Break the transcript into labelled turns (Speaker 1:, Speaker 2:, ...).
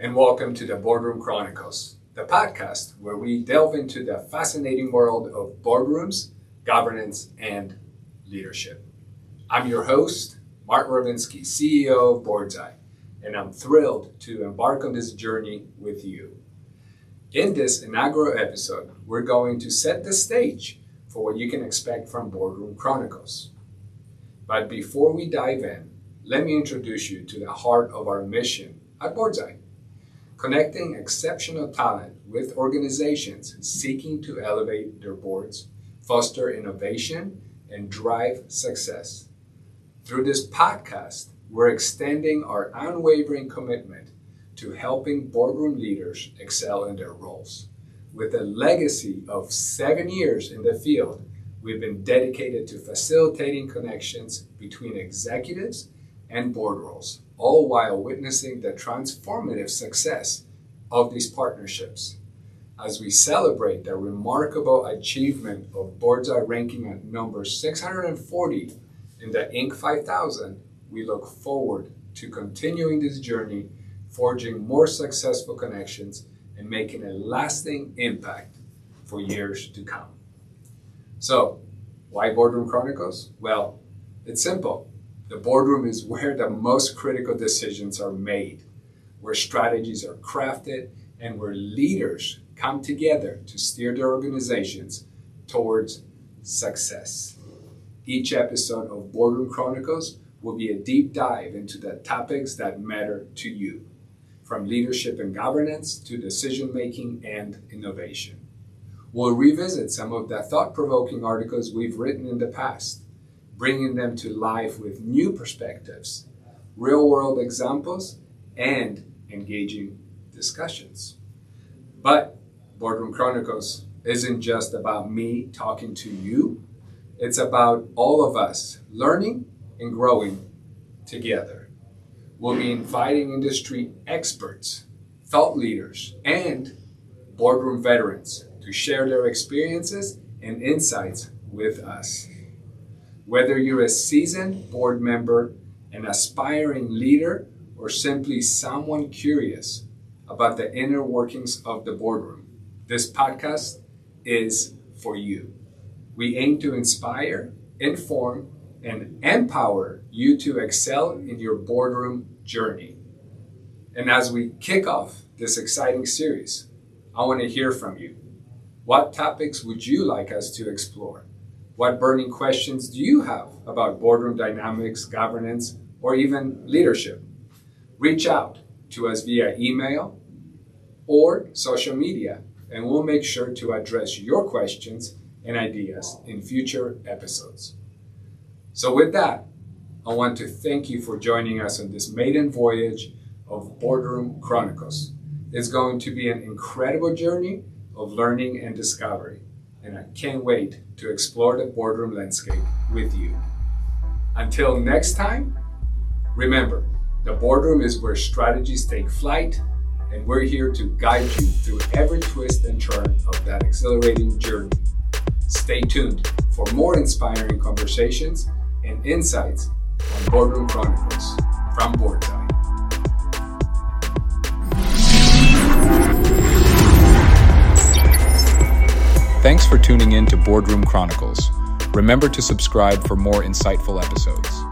Speaker 1: and welcome to the Boardroom Chronicles, the podcast where we delve into the fascinating world of boardrooms, governance, and leadership. I'm your host, Mark Rowinski, CEO of Boardsi, and I'm thrilled to embark on this journey with you. In this inaugural episode, we're going to set the stage for what you can expect from Boardroom Chronicles. But before we dive in, let me introduce you to the heart of our mission at Boardsi connecting exceptional talent with organizations seeking to elevate their boards, foster innovation, and drive success. Through this podcast, we're extending our unwavering commitment to helping boardroom leaders excel in their roles. With a legacy of seven years in the field, we've been dedicated to facilitating connections between executives and board roles all while witnessing the transformative success of these partnerships. As we celebrate the remarkable achievement of Boardsi ranking at number 640 in the Inc. 5000, we look forward to continuing this journey, forging more successful connections, and making a lasting impact for years to come. So, why Boardroom Chronicles? Well, it's simple. The boardroom is where the most critical decisions are made, where strategies are crafted, and where leaders come together to steer their organizations towards success. Each episode of Boardroom Chronicles will be a deep dive into the topics that matter to you, from leadership and governance to decision making and innovation. We'll revisit some of the thought provoking articles we've written in the past bringing them to life with new perspectives, real world examples, and engaging discussions. But Boardroom Chronicles isn't just about me talking to you, it's about all of us learning and growing together. We'll be inviting industry experts, thought leaders, and boardroom veterans to share their experiences and insights with us. Whether you're a seasoned board member, an aspiring leader, or simply someone curious about the inner workings of the boardroom, this podcast is for you. We aim to inspire, inform, and empower you to excel in your boardroom journey. And as we kick off this exciting series, I want to hear from you. What topics would you like us to explore? What burning questions do you have about boardroom dynamics, governance, or even leadership? Reach out to us via email or social media, and we'll make sure to address your questions and ideas in future episodes. So, with that, I want to thank you for joining us on this maiden voyage of Boardroom Chronicles. It's going to be an incredible journey of learning and discovery and I can't wait to explore the boardroom landscape with you. Until next time, remember the boardroom is where strategies take flight, and we're here to guide you through every twist and turn of that exhilarating journey. Stay tuned for more inspiring conversations and insights on Boardroom Chronicles from Boardsi. Thanks for tuning in to Boardroom Chronicles. Remember to subscribe for more insightful episodes.